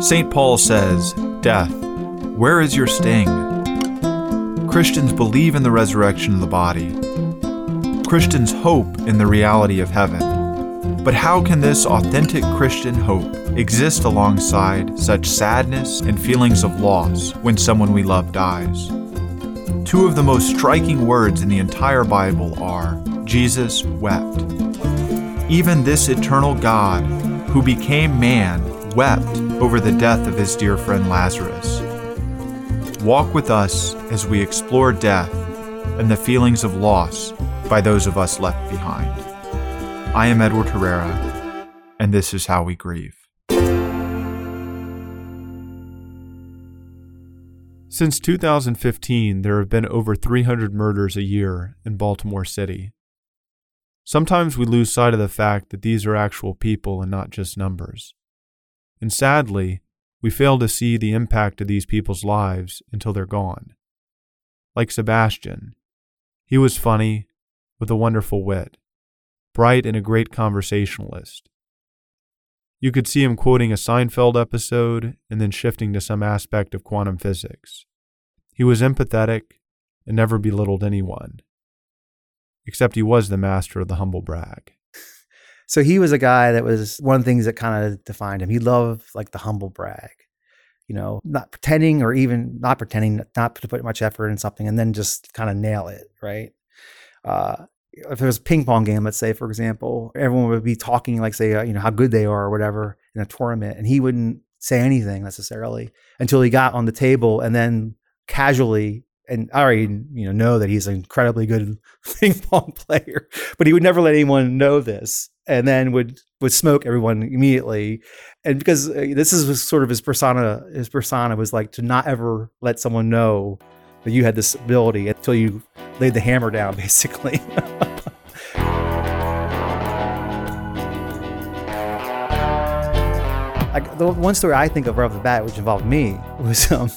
St. Paul says, Death, where is your sting? Christians believe in the resurrection of the body. Christians hope in the reality of heaven. But how can this authentic Christian hope exist alongside such sadness and feelings of loss when someone we love dies? Two of the most striking words in the entire Bible are Jesus wept. Even this eternal God, who became man, wept over the death of his dear friend Lazarus. Walk with us as we explore death and the feelings of loss by those of us left behind. I am Edward Herrera, and this is how we grieve. Since 2015, there have been over 300 murders a year in Baltimore City. Sometimes we lose sight of the fact that these are actual people and not just numbers. And sadly, we fail to see the impact of these people's lives until they're gone. Like Sebastian, he was funny, with a wonderful wit, bright and a great conversationalist. You could see him quoting a Seinfeld episode and then shifting to some aspect of quantum physics. He was empathetic and never belittled anyone, except he was the master of the humble brag. So he was a guy that was one of the things that kind of defined him. He loved like the humble brag, you know, not pretending or even not pretending, not to put much effort in something and then just kind of nail it, right? Uh, if there was a ping pong game, let's say, for example, everyone would be talking like, say, uh, you know, how good they are or whatever in a tournament, and he wouldn't say anything necessarily until he got on the table and then casually and I already you know know that he's an incredibly good ping pong player, but he would never let anyone know this, and then would would smoke everyone immediately, and because uh, this is sort of his persona. His persona was like to not ever let someone know that you had this ability until you laid the hammer down, basically. Like the one story I think of right off the bat, which involved me, was um,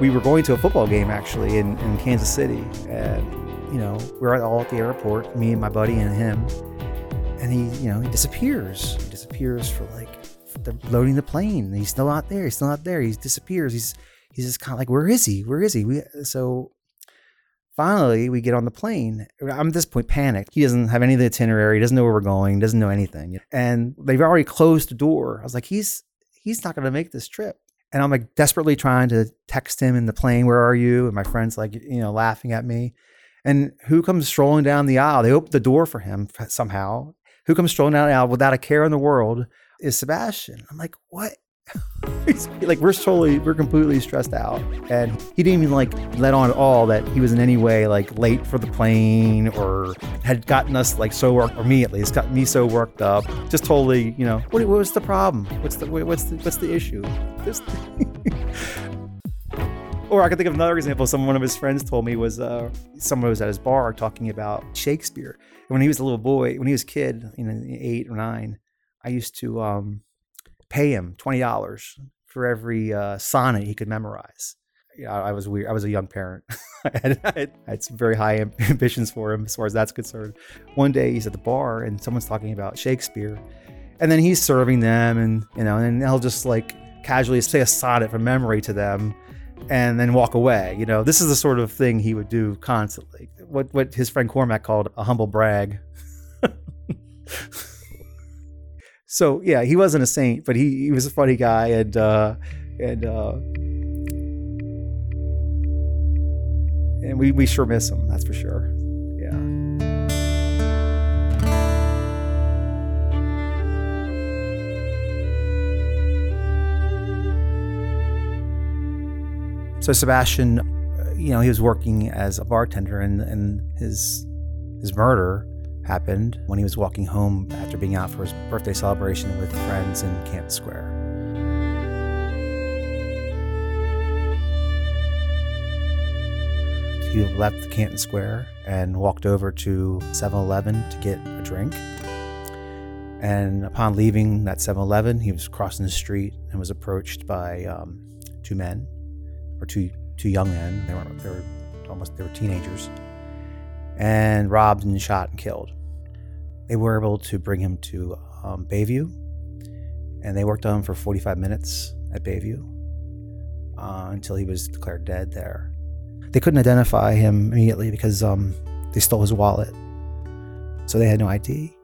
we were going to a football game actually in, in Kansas City. And, you know, we are all at the airport, me and my buddy and him. And he, you know, he disappears. He disappears for like the, loading the plane. He's still not there. He's still not there. He disappears. He's he's just kind of like, where is he? Where is he? We so finally we get on the plane. I'm at this point panicked. He doesn't have any of the itinerary. He doesn't know where we're going. He doesn't know anything. And they've already closed the door. I was like, he's he's not going to make this trip and I'm like desperately trying to text him in the plane, where are you? And my friend's like, you know, laughing at me. And who comes strolling down the aisle? They open the door for him somehow. Who comes strolling down the aisle without a care in the world is Sebastian. I'm like, what? like we're totally we're completely stressed out and he didn't even like let on at all that he was in any way like late for the plane or had gotten us like so worked or me at least got me so worked up just totally you know what, what's the problem what's the what's the what's the issue or I could think of another example. Some one of his friends told me was uh, someone was at his bar talking about Shakespeare. When he was a little boy, when he was a kid, you know, eight or nine, I used to um, pay him twenty dollars for every uh, sonnet he could memorize. Know, I was weird. I was a young parent. I, had, I, had, some very high ambitions for him as far as that's concerned. One day he's at the bar and someone's talking about Shakespeare, and then he's serving them, and you know, and he'll just like casually say a sonnet from memory to them, and then walk away. You know, this is the sort of thing he would do constantly. What what his friend Cormac called a humble brag. so yeah, he wasn't a saint, but he, he was a funny guy, and uh, and uh, and we we sure miss him. That's for sure. So Sebastian, you know, he was working as a bartender, and and his his murder happened when he was walking home after being out for his birthday celebration with friends in Canton Square. He left Canton Square and walked over to 7 Eleven to get a drink. And upon leaving that 7 Eleven, he was crossing the street and was approached by um, two men, or two, two young men. They were, they were almost they were teenagers and robbed and shot and killed. They were able to bring him to um, Bayview, and they worked on him for 45 minutes. at Bayview uh, until he was declared dead there. They couldn't identify him immediately because um, they stole his wallet, so they had no ID.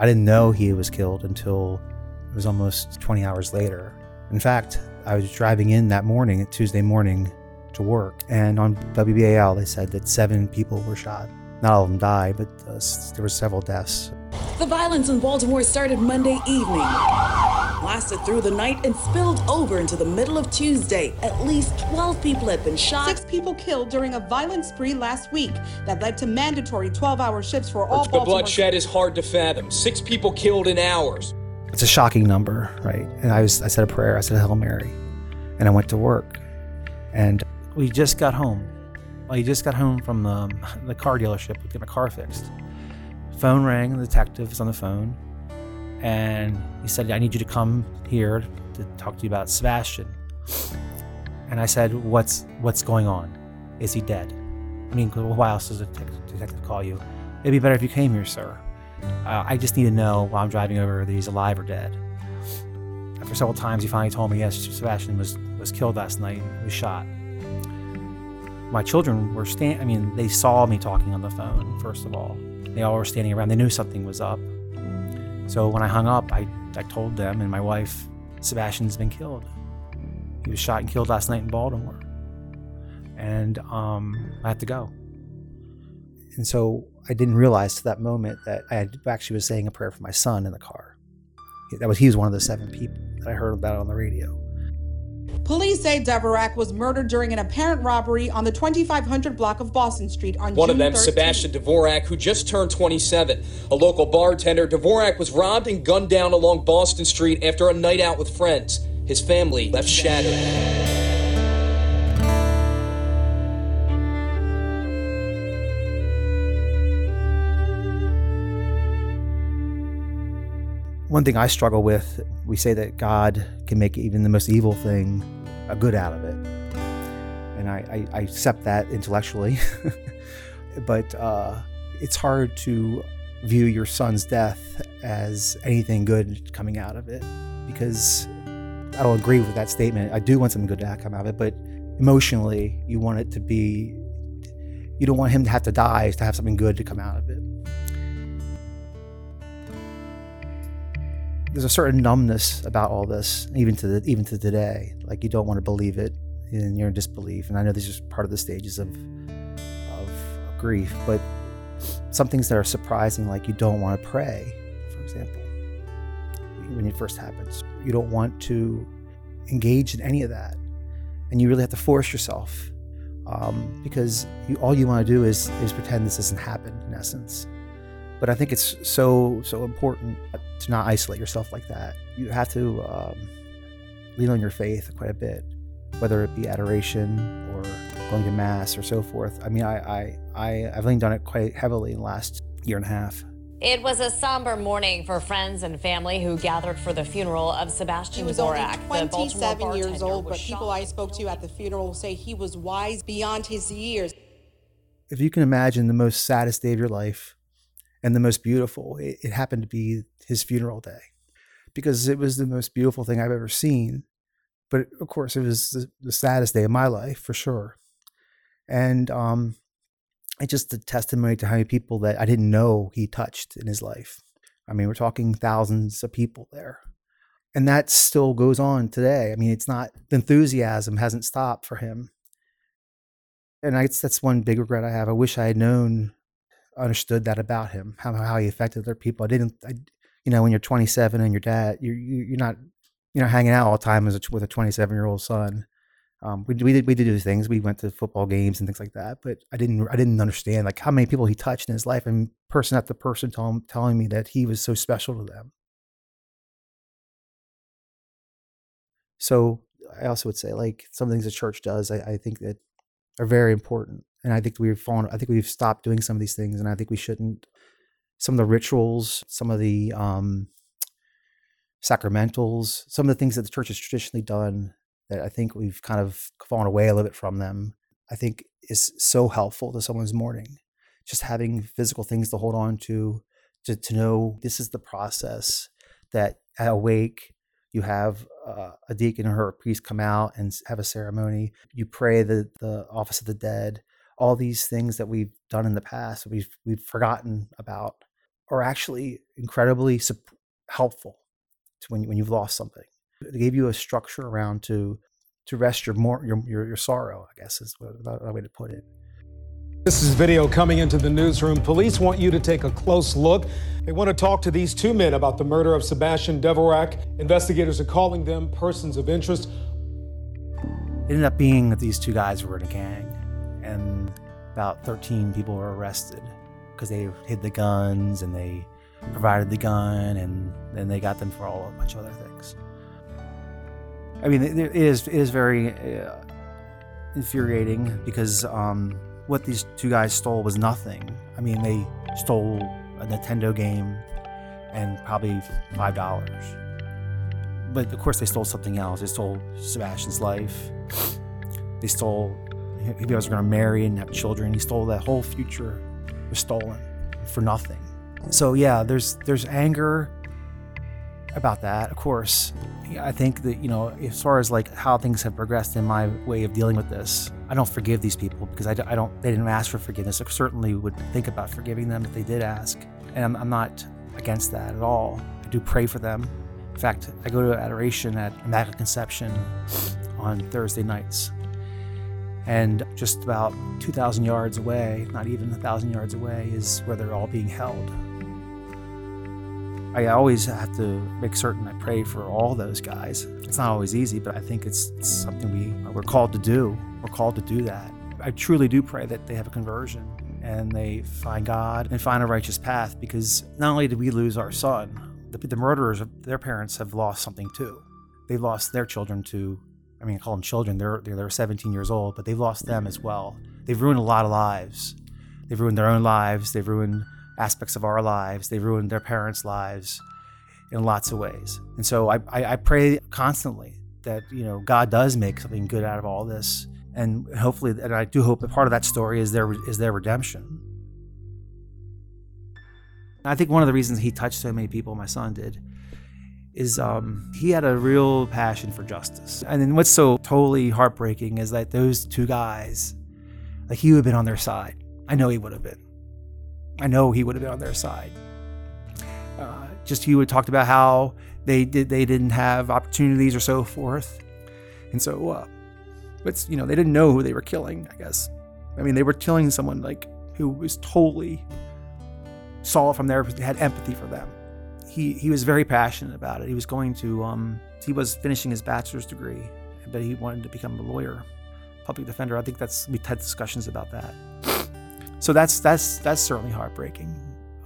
I didn't know he was killed until it was almost 20 hours later. In fact, I was driving in that morning, Tuesday morning, to work, and on WBAL they said that seven people were shot. Not all of them died, but uh, there were several deaths. The violence in Baltimore started Monday evening, lasted through the night, and spilled over into the middle of Tuesday. At least 12 people had been shot. Six people killed during a violent spree last week that led to mandatory 12 hour shifts for all The Baltimore. bloodshed is hard to fathom. Six people killed in hours. It's a shocking number, right? And I was I said a prayer, I said a Hail Mary, and I went to work. And we just got home. He just got home from the, the car dealership to get my car fixed. Phone rang, the detective was on the phone, and he said, I need you to come here to talk to you about Sebastian. And I said, What's what's going on? Is he dead? I mean, why else does a detective call you? It'd be better if you came here, sir. Uh, I just need to know while I'm driving over that he's alive or dead. After several times, he finally told me, yes, Sebastian was, was killed last night, he was shot. My children were standing, I mean, they saw me talking on the phone, first of all. They all were standing around. They knew something was up. So when I hung up, I, I told them and my wife, Sebastian's been killed. He was shot and killed last night in Baltimore. And um, I had to go. And so I didn't realize to that moment that I had actually was saying a prayer for my son in the car. That was he was one of the seven people that I heard about on the radio. Police say Dvorak was murdered during an apparent robbery on the 2500 block of Boston Street on One June of them, 13th. Sebastian Dvorak, who just turned 27. A local bartender, Dvorak was robbed and gunned down along Boston Street after a night out with friends. His family left shattered. One thing I struggle with, we say that God can make even the most evil thing a good out of it. And I, I, I accept that intellectually. but uh, it's hard to view your son's death as anything good coming out of it because I don't agree with that statement. I do want something good to come out of it, but emotionally, you want it to be, you don't want him to have to die to have something good to come out of it. There's a certain numbness about all this, even to the, even to today. Like you don't want to believe it, and you're in disbelief. And I know these are part of the stages of of grief, but some things that are surprising, like you don't want to pray, for example, when it first happens. You don't want to engage in any of that, and you really have to force yourself um, because you, all you want to do is is pretend this doesn't happen. In essence, but I think it's so so important to not isolate yourself like that. You have to um, lean on your faith quite a bit, whether it be adoration or going to mass or so forth. I mean, I I, I I've leaned on it quite heavily in the last year and a half. It was a somber morning for friends and family who gathered for the funeral of Sebastian He was Dvorak. only 27 years old, but people. I spoke to at the funeral say he was wise beyond his years. If you can imagine the most saddest day of your life and the most beautiful, it, it happened to be his funeral day because it was the most beautiful thing I've ever seen. But of course, it was the, the saddest day of my life for sure. And um, it's just a testimony to how many people that I didn't know he touched in his life. I mean, we're talking thousands of people there. And that still goes on today. I mean, it's not, the enthusiasm hasn't stopped for him. And I that's one big regret I have. I wish I had known, understood that about him, how, how he affected other people. I didn't, I, you know, when you're 27 and your dad, you're, you- you're not, you're not hanging out all the time as a, with a 27 year old son. Um, we, we did we did do things. We went to football games and things like that. But I didn't I didn't understand like how many people he touched in his life, and person after person telling telling me that he was so special to them. So I also would say like some things the church does. I, I think that are very important, and I think we've fallen. I think we've stopped doing some of these things, and I think we shouldn't. Some of the rituals, some of the um, sacramentals, some of the things that the church has traditionally done that I think we've kind of fallen away a little bit from them, I think is so helpful to someone's mourning. Just having physical things to hold on to, to, to know this is the process that at awake You have uh, a deacon or a priest come out and have a ceremony. You pray the, the office of the dead. All these things that we've done in the past, we've, we've forgotten about, are actually incredibly helpful to when, you, when you've lost something. They gave you a structure around to to rest your more your, your, your sorrow, I guess is a way to put it. This is video coming into the newsroom. Police want you to take a close look. They want to talk to these two men about the murder of Sebastian Dvorak. Investigators are calling them persons of interest. It ended up being that these two guys were in a gang, about 13 people were arrested because they hid the guns and they provided the gun, and then they got them for all a bunch of other things. I mean, it is it is very uh, infuriating because um, what these two guys stole was nothing. I mean, they stole a Nintendo game and probably five dollars. But of course, they stole something else. They stole Sebastian's life. They stole. He was going to marry and have children. He stole that whole future. Was stolen for nothing. So yeah, there's there's anger about that, of course. I think that, you know, as far as like how things have progressed in my way of dealing with this, I don't forgive these people because I, I don't, they didn't ask for forgiveness. I certainly would think about forgiving them if they did ask. And I'm, I'm not against that at all. I do pray for them. In fact, I go to adoration at Immaculate Conception on Thursday nights. And just about 2,000 yards away, not even 1,000 yards away, is where they're all being held. I always have to make certain I pray for all those guys. It's not always easy, but I think it's, it's something we, we're called to do. We're called to do that. I truly do pray that they have a conversion and they find God and find a righteous path because not only did we lose our son, the, the murderers, their parents have lost something too. They lost their children to, I mean, I call them children, they're, they're, they're 17 years old, but they've lost them as well. Mm. They've ruined a lot of lives. They've ruined their own lives. They've ruined aspects of our lives. They've ruined their parents' lives in lots of ways. And so I, I, I, pray constantly that, you know, God does make something good out of all this. And hopefully, and I do hope that part of that story is their, is their redemption. I think one of the reasons he touched so many people, my son did, is um, he had a real passion for justice. And then what's so totally heartbreaking is that those two guys, like he would have been on their side. I know he would have been. I know he would have been on their side. Uh, just he would talked about how they did they didn't have opportunities or so forth, and so uh, it's you know they didn't know who they were killing. I guess I mean they were killing someone like who was totally saw from there had empathy for them. He he was very passionate about it. He was going to um, he was finishing his bachelor's degree, but he wanted to become a lawyer, public defender. I think that's we had discussions about that. So that's that's that's certainly heartbreaking.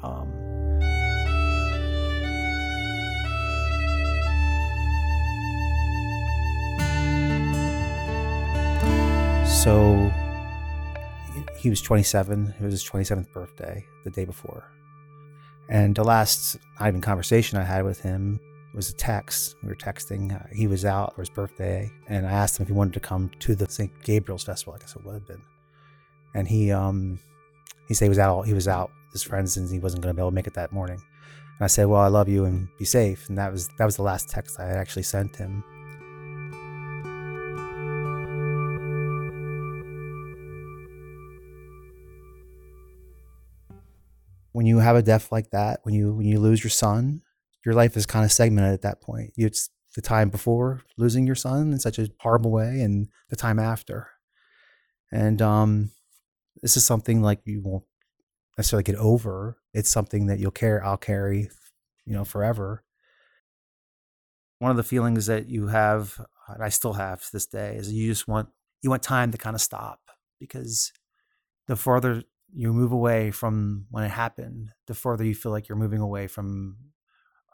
Um, so he was 27. It was his 27th birthday, the day before. And the last not even conversation I had with him was a text. We were texting. He was out for his birthday, and I asked him if he wanted to come to the St. Gabriel's Festival. I guess it would have been. And he um, he said he was out. He was out with his friends and he wasn't going to be able to make it that morning. And I said, "Well, I love you and be safe." And that was that was the last text I actually sent him. When you have a death like that, when you when you lose your son, your life is kind of segmented at that point. It's the time before losing your son in such a horrible way, and the time after. And um, this is something like you won't necessarily get over. It's something that you'll carry, I'll carry, you know, forever. One of the feelings that you have, and I still have to this day, is you just want you want time to kind of stop because the further you move away from when it happened, the further you feel like you're moving away from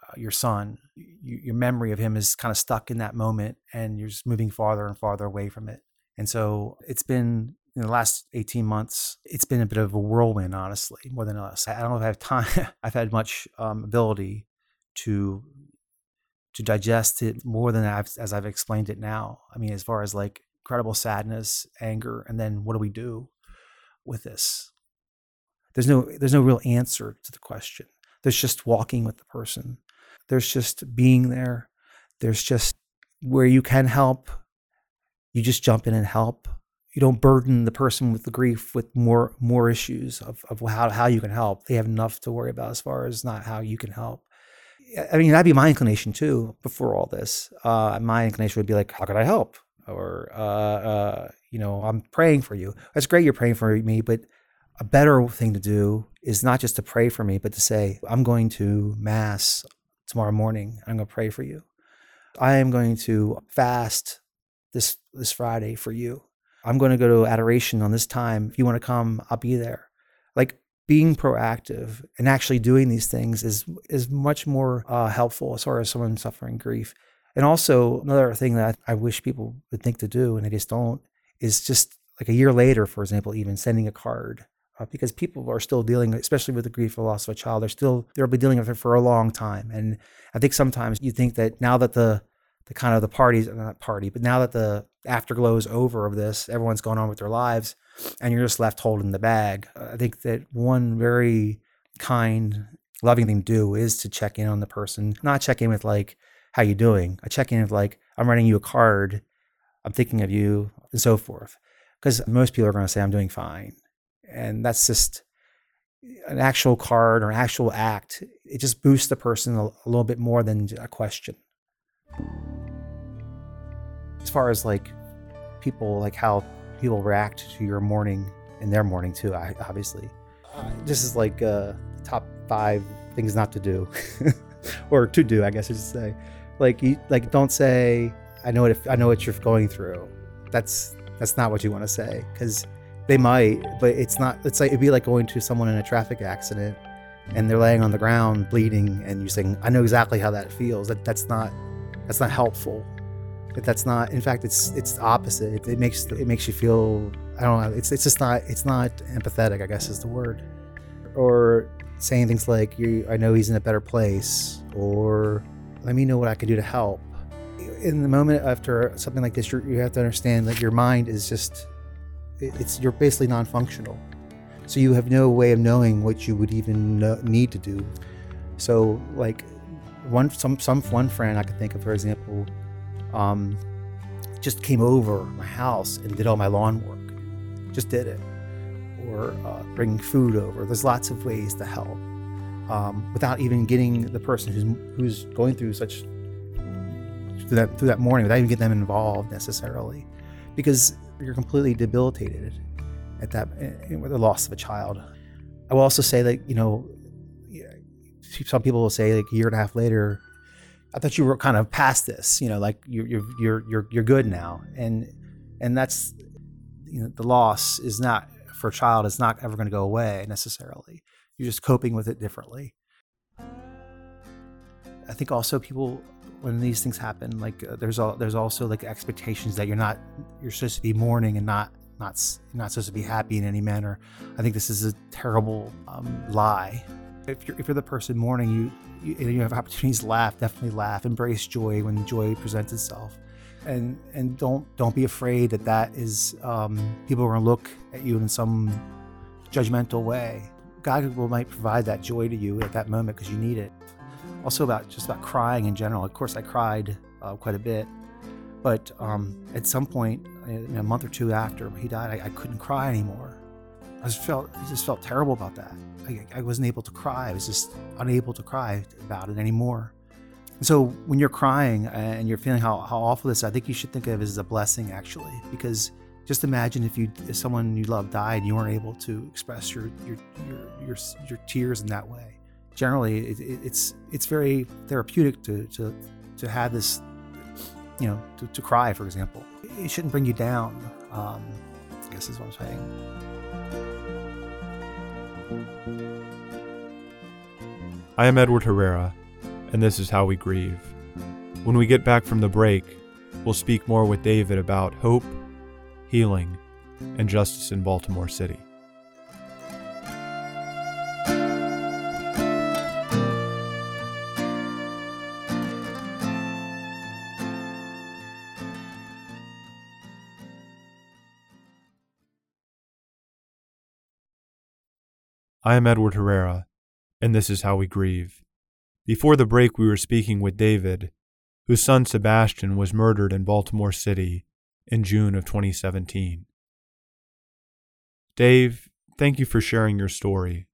uh, your son. You, your memory of him is kind of stuck in that moment, and you're just moving farther and farther away from it. And so it's been in the last 18 months, it's been a bit of a whirlwind, honestly, more than us. I don't know if I have time. I've had much um, ability to to digest it more than I've, as I've explained it now. I mean, as far as like incredible sadness, anger, and then what do we do with this? There's no there's no real answer to the question. There's just walking with the person. There's just being there. There's just where you can help, you just jump in and help. You don't burden the person with the grief with more more issues of, of how, how you can help. They have enough to worry about as far as not how you can help. I mean, that'd be my inclination too before all this. Uh, my inclination would be like, how could I help? Or, uh, uh, you know, I'm praying for you. That's great you're praying for me, but a better thing to do is not just to pray for me, but to say, I'm going to Mass tomorrow morning. I'm going to pray for you. I am going to fast this this Friday for you. I'm going to go to adoration on this time. If you want to come, I'll be there. Like being proactive and actually doing these things is is much more uh, helpful as far as someone suffering grief. And also another thing that I wish people would think to do and they just don't is just like a year later, for example, even sending a card uh, because people are still dealing, especially with the grief of loss of a child. They're still they'll be dealing with it for a long time. And I think sometimes you think that now that the the kind of the parties not party, but now that the afterglow is over of this, everyone's going on with their lives, and you're just left holding the bag. I think that one very kind, loving thing to do is to check in on the person, not check in with like, "How you doing?" I check in with like, "I'm writing you a card, I'm thinking of you," and so forth. Because most people are going to say, "I'm doing fine," and that's just an actual card or an actual act. It just boosts the person a, a little bit more than a question. As far as like people, like how people react to your mourning and their mourning too, I, obviously. Uh, this is like uh, top five things not to do, or to do, I guess I should say. Like, you, like don't say, "I know if, I know what you're going through." That's that's not what you want to say because they might, but it's not. It's like it'd be like going to someone in a traffic accident and they're laying on the ground bleeding, and you're saying, "I know exactly how that feels." That that's not that's not helpful. That's not. In fact, it's it's opposite. It, it makes it makes you feel. I don't know. It's it's just not. It's not empathetic. I guess is the word. Or saying things like, "You, I know he's in a better place," or "Let me know what I can do to help." In the moment after something like this, you have to understand that your mind is just it's you're basically non-functional. So you have no way of knowing what you would even know, need to do. So like one some some one friend i could think of for example um, just came over my house and did all my lawn work. Just did it. Or uh, bringing food over. There's lots of ways to help um, without even getting the person who's who's going through such through that through that mourning without even getting them involved necessarily. Because you're completely debilitated at that eh, with the loss of a child. I will also say that you know, some people will say like a year and a half later, I thought you were kind of past this. You know, like you're you're you're you're, you're good now, and and that's you know the loss is not for a child is not ever going to go away necessarily. You're just coping with it differently. I think also people when these things happen like uh, there's all there's also like expectations that you're not you're supposed to be mourning and not not not supposed to be happy in any manner. I think this is a terrible um, lie. If you're if you're the person mourning you, you you have opportunities to laugh definitely laugh. Embrace joy when joy presents itself. And and don't don't be afraid that that is um, people are going to look at you in some judgmental way. God will might provide that joy to you at that moment because you need it also about just about crying in general. Of course, I cried uh, quite a bit, but um, at some point, a month or two after he died, I, I, couldn't cry anymore. I just felt I just felt terrible about that. I, I, wasn't able to cry. I was just unable to cry about it anymore. And so when you're crying and you're feeling how, how awful this, is, I think you should think of it as a blessing actually, because just imagine if you if someone you love died and you weren't able to express your your your, your, your tears in that way generally it, it, it's it's very therapeutic to to to have this you know to, to cry for example. It shouldn't bring you down um, i guess is what i'm saying. I am edward herrera and this is how we grieve. When we get back from the break we'll speak more with david about hope healing and justice in baltimore city I am Edward Herrera, and this is How We Grieve. Before the break, we were speaking with David, whose son Sebastian was murdered in Baltimore City in June of 2017. Dave, thank you for sharing your story.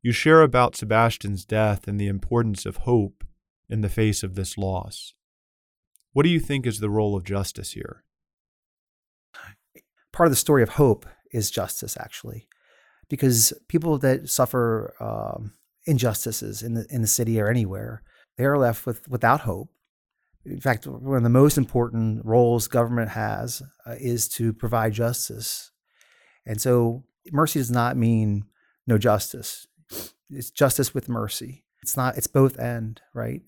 You share about Sebastian's death and the importance of hope in the face of this loss. What do you think is the role of justice here? Part of the story of hope is justice, actually, because people that suffer um, injustices in the in the city or anywhere, they are left with without hope. In fact, one of the most important roles government has uh, is to provide justice, and so mercy does not mean no justice. It's justice with mercy. It's not. It's both and right.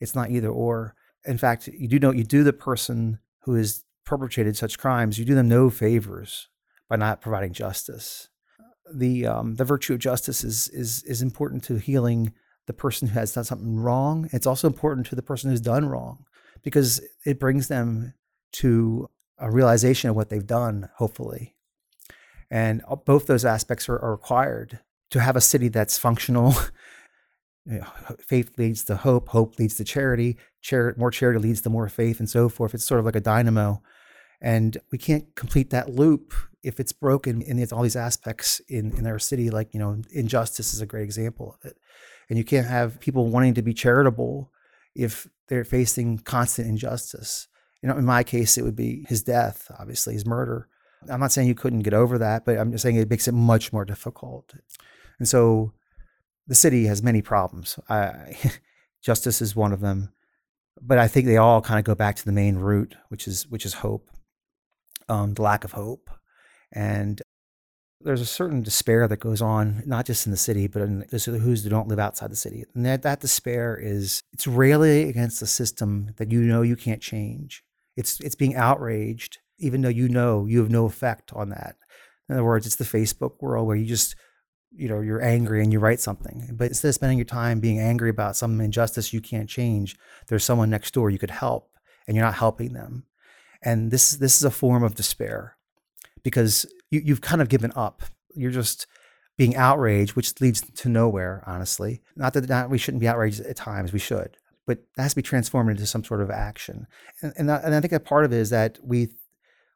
It's not either or. In fact, you do know you do the person who has perpetrated such crimes, you do them no favors by not providing justice. The um, the virtue of justice is is is important to healing the person who has done something wrong. It's also important to the person who's done wrong because it brings them to a realization of what they've done, hopefully. And uh, both those aspects are, are required to have a city that's functional. You know, faith leads to hope, hope leads to charity, Char- more charity leads to more faith, and so forth. It's sort of like a dynamo. And we can't complete that loop if it's broken in it's all these aspects in, in our city. Like, you know, injustice is a great example of it. And you can't have people wanting to be charitable if they're facing constant injustice. You know, in my case, it would be his death, obviously, his murder. I'm not saying you couldn't get over that, but I'm just saying it makes it much more difficult. And so the city has many problems. I, justice is one of them, but I think they all kind of go back to the main root, which is which is hope, um, the lack of hope, and there's a certain despair that goes on, not just in the city, but in those who don't live outside the city. And that, that despair is it's rarely against the system that you know you can't change. It's it's being outraged, even though you know you have no effect on that. In other words, it's the Facebook world where you just you know you're angry and you write something but instead of spending your time being angry about some injustice you can't change there's someone next door you could help and you're not helping them and this this is a form of despair because you, you've kind of given up you're just being outraged which leads to nowhere honestly not that not, we shouldn't be outraged at times we should but that has to be transformed into some sort of action and, and, and i think that part of it is that we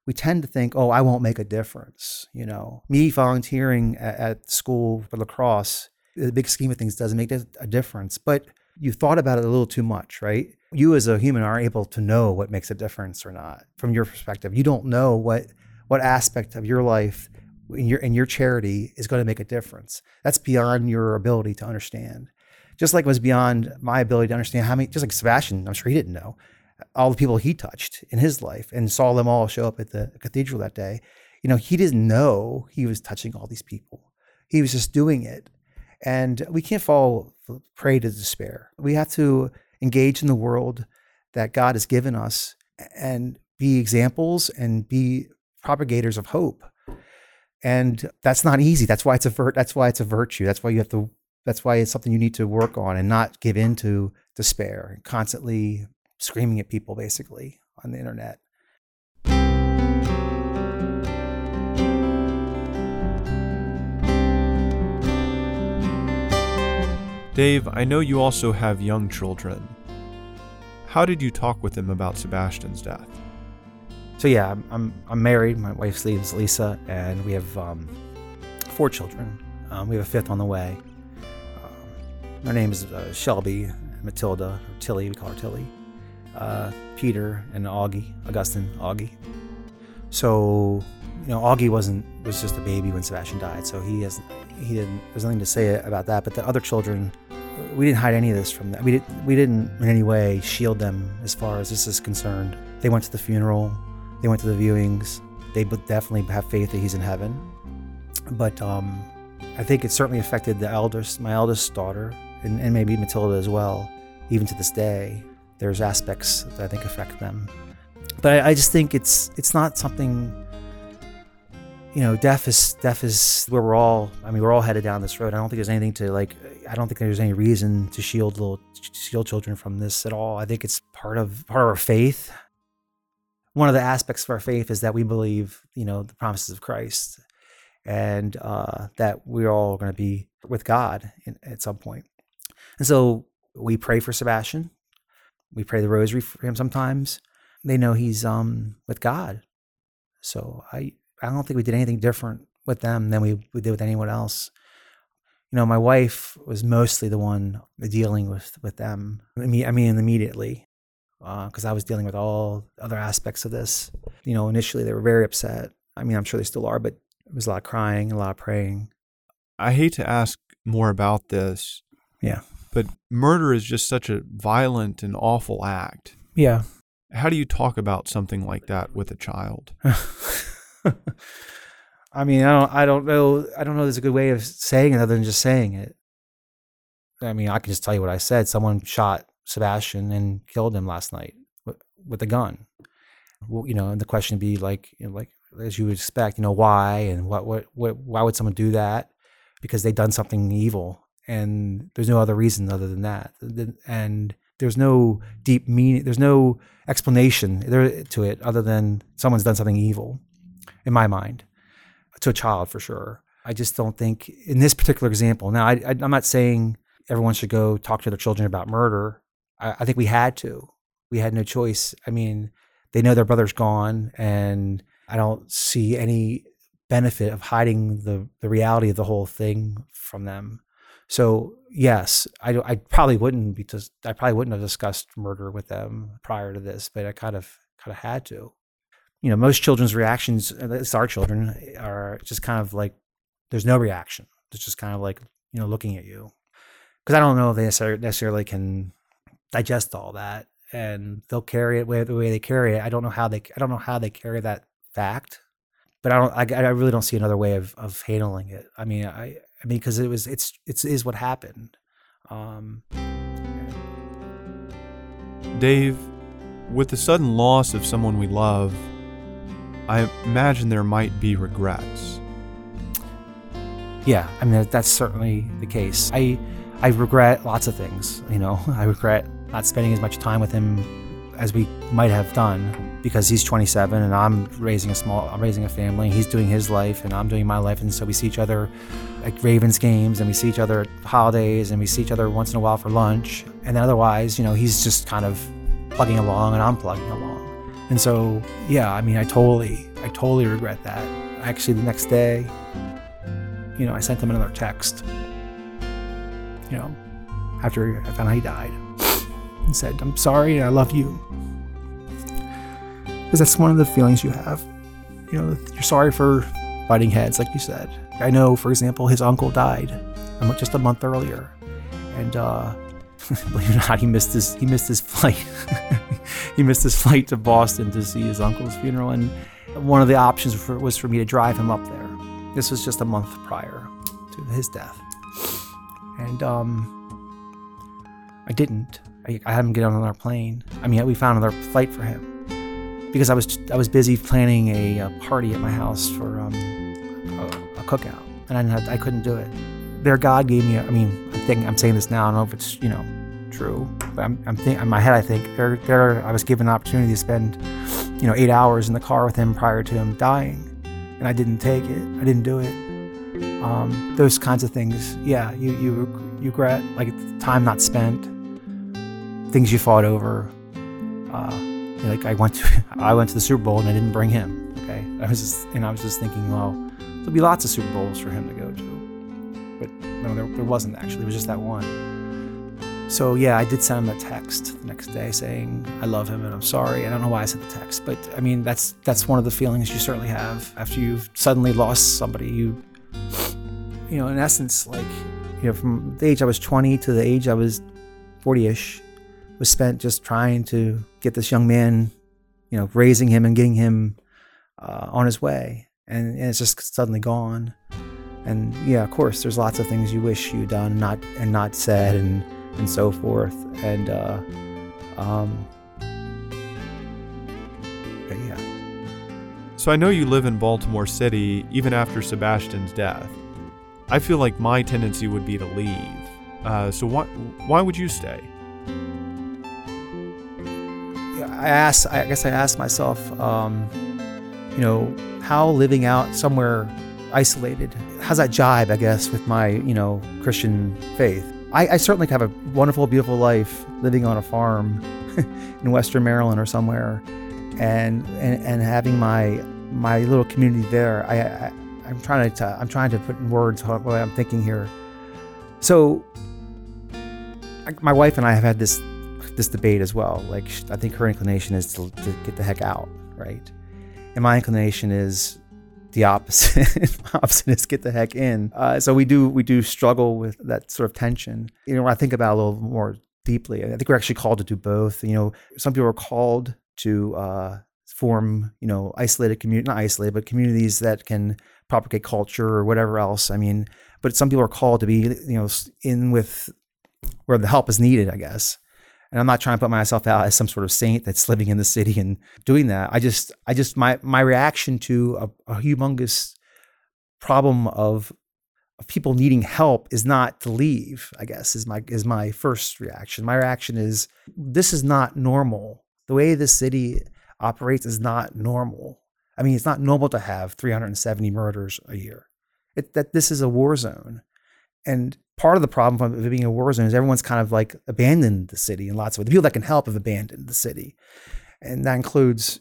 we tend to think, oh, I won't make a difference. You know, me volunteering at, at school for lacrosse, the big scheme of things doesn't make a difference. But you thought about it a little too much, right? You as a human are able to know what makes a difference or not from your perspective. You don't know what what aspect of your life in your in your charity is going to make a difference. That's beyond your ability to understand. Just like it was beyond my ability to understand how many. Just like Sebastian, I'm sure he didn't know all the people he touched in his life and saw them all show up at the cathedral that day. You know, he didn't know he was touching all these people. He was just doing it. And we can't fall prey to despair. We have to engage in the world that God has given us and be examples and be propagators of hope. And that's not easy. That's why it's a vir- that's why it's a virtue. That's why you have to that's why it's something you need to work on and not give in to despair. And constantly screaming at people basically on the internet. Dave, I know you also have young children. How did you talk with them about Sebastian's death? So yeah, I'm I'm, married. My wife's name is Lisa, and we have um, four children. Um, we have a fifth on the way. Um, name is uh, Shelby Matilda, or Tilly. We call her Tilly uh, Peter and Augie, Augustine Augie. So, you know, Augie wasn't was just a baby when Sebastian died, so he has he didn't there's nothing to say about that. But the other children, we didn't hide any of this from them. We didn't we didn't in any way shield them as far as this is concerned. They went to the funeral, they went to the viewings. They definitely have faith that he's in heaven. But um, I think it certainly affected the eldest, my eldest daughter, and, and maybe Matilda as well, even to this day there's aspects that I think affect them. But I, I just think it's it's not something. You know, death is death is where we're all. I mean, we're all headed down this road. I don't think there's anything to like. I don't think there's any reason to shield little shield children from this at all. I think it's part of part of our faith. One of the aspects of our faith is that we believe, you know, the promises of Christ, and uh, that we're all going to be with God in, at some point. And so we pray for Sebastian We pray the rosary for him sometimes. They know he's um with God. So I I don't think we did anything different with them than we, we did with anyone else. You know, my wife was mostly the one dealing with with them. I mean, I mean immediately, because uh, I was dealing with all other aspects of this. You know, initially they were very upset. I mean, I'm sure they still are, but it was a lot of crying, a lot of praying. I hate to ask more about this. Yeah. But murder is just such a violent and awful act. Yeah. How do you talk about something like that with a child? I mean, I don't, I don't know, I don't know. There's a good way of saying it other than just saying it. I mean, I can just tell you what I said. Someone shot Sebastian and killed him last night with, with a gun. Well, you know, and the question would be like, you know, like as you would expect, you know, why and what, what, what, why would someone do that? Because they've done something evil, and there's no other reason other than that. And there's no deep meaning. There's no explanation there to it other than someone's done something evil, in my mind, to a child for sure. I just don't think in this particular example. Now, I, I'm not saying everyone should go talk to their children about murder. I, I think we had to. We had no choice. I mean, they know their brother's gone, and I don't see any benefit of hiding the the reality of the whole thing from them. So yes, I, I probably wouldn't because I probably wouldn't have discussed murder with them prior to this, but I kind of kind of had to. You know, most children's reactions, least our children, are just kind of like there's no reaction. It's just kind of like you know looking at you because I don't know if they necessarily can digest all that, and they'll carry it the way they carry it. I don't know how they I don't know how they carry that fact, but I don't I, I really don't see another way of of handling it. I mean I I mean because it was it's it's is what happened. Um, Dave, with the sudden loss of someone we love, I imagine there might be regrets. Yeah, I mean that's certainly the case. I I regret lots of things. You know, I regret not spending as much time with him as we might have done because he's 27 and I'm raising a small I'm raising a family. He's doing his life and I'm doing my life. And so we see each other at Ravens games and we see each other at holidays and we see each other once in a while for lunch. And then otherwise you know he's just kind of plugging along and I'm plugging along. And so yeah I mean I totally I totally regret that. Actually the next day you know I sent him another text you know, after I found out he died, and said, I'm sorry and I love you. Because that's one of the feelings you have. You know, you're sorry for butting heads, like you said. I know, for example, his uncle died just a month earlier. And, uh, believe it or not, he missed his he missed his flight. he missed his flight to Boston to see his uncle's funeral, and one of the options for, was for me to drive him up there. This was just a month prior to his death and um, I didn't. I, had him get on another plane. I mean, we found another flight for him because I was I was busy planning a, a party at my house for um, a, cookout, and I, had, I couldn't do it. Their God gave me. A, I mean, I think I'm saying this now. I don't know if it's you know true, but I'm, I'm think, in my head. I think there, there, I was given an opportunity to spend, you know, eight hours in the car with him prior to him dying, and I didn't take it. I didn't do it um, those kinds of things. Yeah, you you you regret like time not spent, things you fought over. Uh, like I went to I went to the Super Bowl and I didn't bring him. Okay, I was just and I was just thinking, well, there'll be lots of Super Bowls for him to go to, but no, there, there wasn't actually. It was just that one. So yeah, I did send him a text the next day saying I love him and I'm sorry. I don't know why I sent the text, but I mean that's that's one of the feelings you certainly have after you've suddenly lost somebody you you know, in essence, like, you know, from the age I was 20 to the age I was 40 ish, was spent just trying to get this young man, you know, raising him and getting him uh, on his way. And, and, it's just suddenly gone. And yeah, of course, there's lots of things you wish you'd done, not and not said, and and so forth. And uh, um, but yeah. So I know you live in Baltimore City even after Sebastian's death. I feel like my tendency would be to leave. Uh, so why why would you stay? I asked. I guess I asked myself, um, you know, how living out somewhere isolated, how's that jibe? I guess with my you know Christian faith. I, I certainly have a wonderful, beautiful life living on a farm in Western Maryland or somewhere, and and, and having my my little community there. I, I I'm trying to I'm trying to put in words what I'm thinking here. So, my wife and I have had this this debate as well. Like, I think her inclination is to, to get the heck out, right? And my inclination is the opposite. my opposite is get the heck in. Uh, so we do we do struggle with that sort of tension. You know, when I think about it a little more deeply, I think we're actually called to do both. You know, some people are called to uh, form, you know, isolated community, not isolated, but communities that can propagate culture or whatever else. I mean, but some people are called to be, you know, in with where the help is needed, I guess. And I'm not trying to put myself out as some sort of saint that's living in the city and doing that. I just, I just, my my reaction to a, a humongous problem of of people needing help is not to leave. I guess is my is my first reaction. My reaction is this is not normal. The way the city operates is not normal. I mean, it's not normal to have 370 murders a year. It, that this is a war zone, and part of the problem of it being a war zone is everyone's kind of like abandoned the city in lots of ways. The people that can help have abandoned the city, and that includes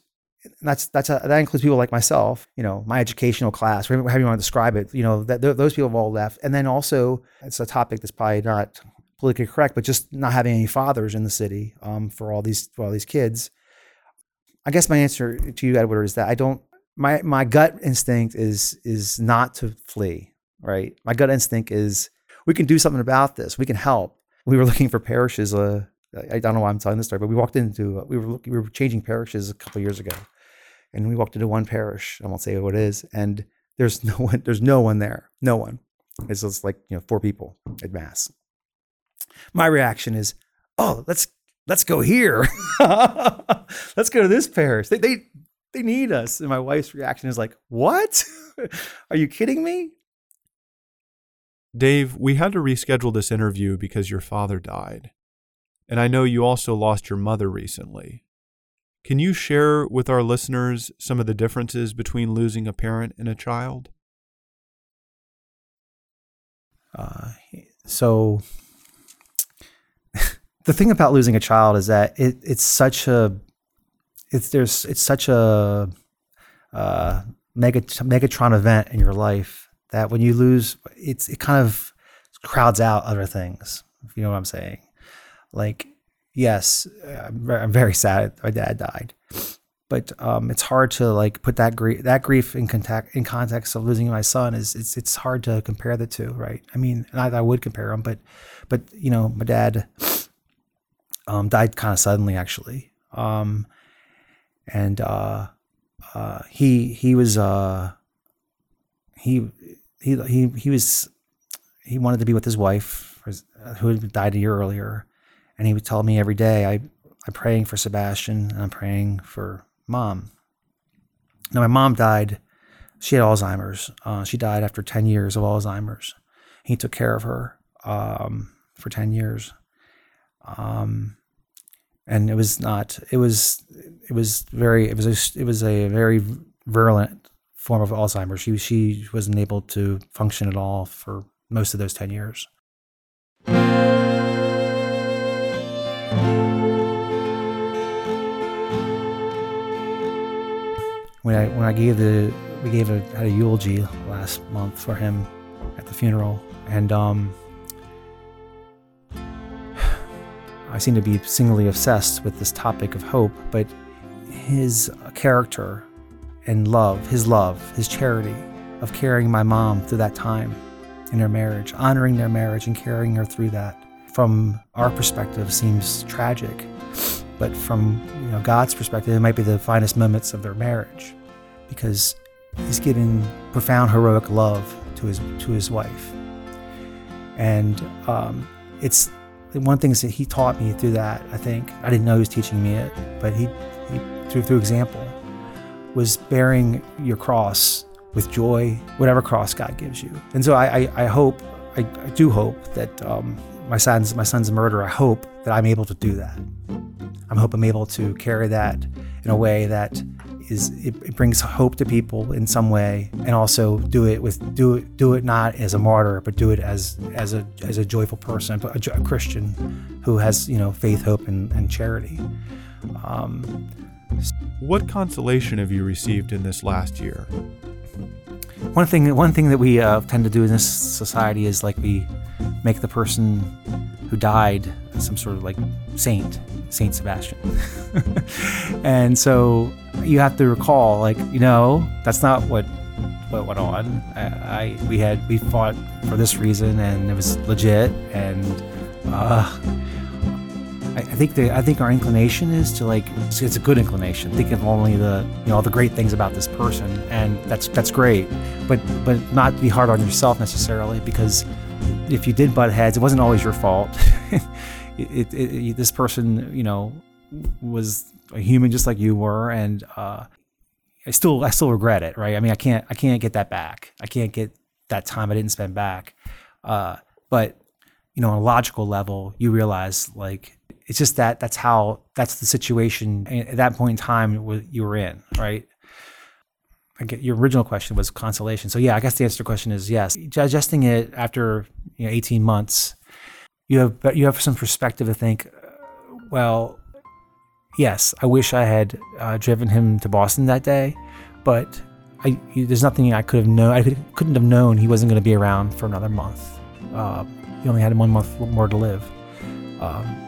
that's that's a, that includes people like myself. You know, my educational class, however you want to describe it. You know, that those people have all left, and then also it's a topic that's probably not politically correct, but just not having any fathers in the city um, for all these for all these kids. I guess my answer to you, Edward, is that I don't. My my gut instinct is is not to flee. Right. My gut instinct is we can do something about this. We can help. We were looking for parishes. Uh, I don't know why I'm telling this story, but we walked into uh, we were we were changing parishes a couple years ago, and we walked into one parish. I won't say what it is, and there's no one. There's no one there. No one. It's just like you know four people at mass. My reaction is, oh, let's let's go here. let's go to this parish. They they they need us. And my wife's reaction is like, what? Are you kidding me? Dave, we had to reschedule this interview because your father died. And I know you also lost your mother recently. Can you share with our listeners some of the differences between losing a parent and a child? Uh, so, the thing about losing a child is that it, it's such a it's there's it's such a uh, mega megatron event in your life that when you lose, it's it kind of crowds out other things. If you know what I'm saying, like yes, I'm very sad my dad died, but um, it's hard to like put that grief that grief in contact in context of losing my son is it's it's hard to compare the two, right? I mean, I, I would compare them, but but you know, my dad um, died kind of suddenly actually, um, and uh, uh, he he was uh, he he he he was he wanted to be with his wife who had died a year earlier, and he would tell me every day, I I'm praying for Sebastian and I'm praying for mom. Now my mom died. She had Alzheimer's. Uh, she died after ten years of Alzheimer's. He took care of her um, for ten years. Um, and it was not. It was. It was very. It was. A, it was a very virulent form of Alzheimer's. She she wasn't able to function at all for most of those ten years. When I when I gave the we gave a had a eulogy last month for him at the funeral, and um, I seem to be singularly obsessed with this topic of hope, but his character and love, his love, his charity of carrying my mom through that time in her marriage, honoring their marriage and carrying her through that. From our perspective, seems tragic, but from you know, God's perspective, it might be the finest moments of their marriage, because He's given profound heroic love to his to his wife, and um, it's one things that He taught me through that. I think I didn't know He was teaching me it, but He, he through through example was bearing your cross with joy, whatever cross God gives you. And so I, I, I hope, I, I, do hope that um, my son's my son's murder. I hope that I'm able to do that. I hope I'm able to carry that in a way that is it, it, brings hope to people in some way, and also do it with do it do it not as a martyr, but do it as as a as a joyful person, a, a Christian who has you know faith, hope, and, and charity. Um, what consolation have you received in this last year? One thing, one thing that we uh, tend to do in this society is like we make the person who died some sort of like saint, Saint Sebastian. and so you have to recall, like, you know, that's not what what went on. I, I we had we fought for this reason, and it was legit. And uh, I, think the I think our inclination is to like it's, it's, a good inclination. Think of only the you know all the great things about this person, and that's that's great. But but not be hard on yourself necessarily because if you did butt heads, it wasn't always your fault. it, it, it, this person, you know, was a human just like you were, and uh, I still I still regret it, right? I mean, I can't I can't get that back. I can't get that time I didn't spend back. Uh, but you know, on a logical level, you realize like it's just that that's how that's the situation at that point in time you were in, right? Your original question was consolation. So yeah, I guess the answer to the question is yes. Digesting it after you know 18 months, you have you have some perspective to think, well, yes, I wish I had uh, driven him to Boston that day, but I, there's nothing I could have known. I could, not have known he wasn't going to be around for another month. Uh, he only had one month more to live. Um,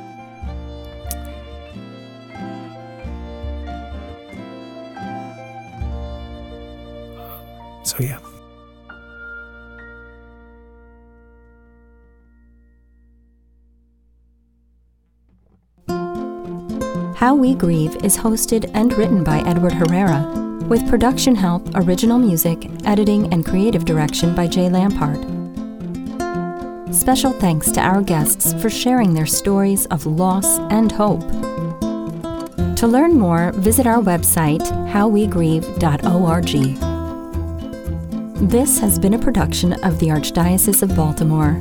So, yeah. How We Grieve is hosted and written by Edward Herrera, with production help, original music, editing, and creative direction by Jay Lampard. Special thanks to our guests for sharing their stories of loss and hope. To learn more, visit our website, howwegrieve.org. This has been a production of the Archdiocese of Baltimore.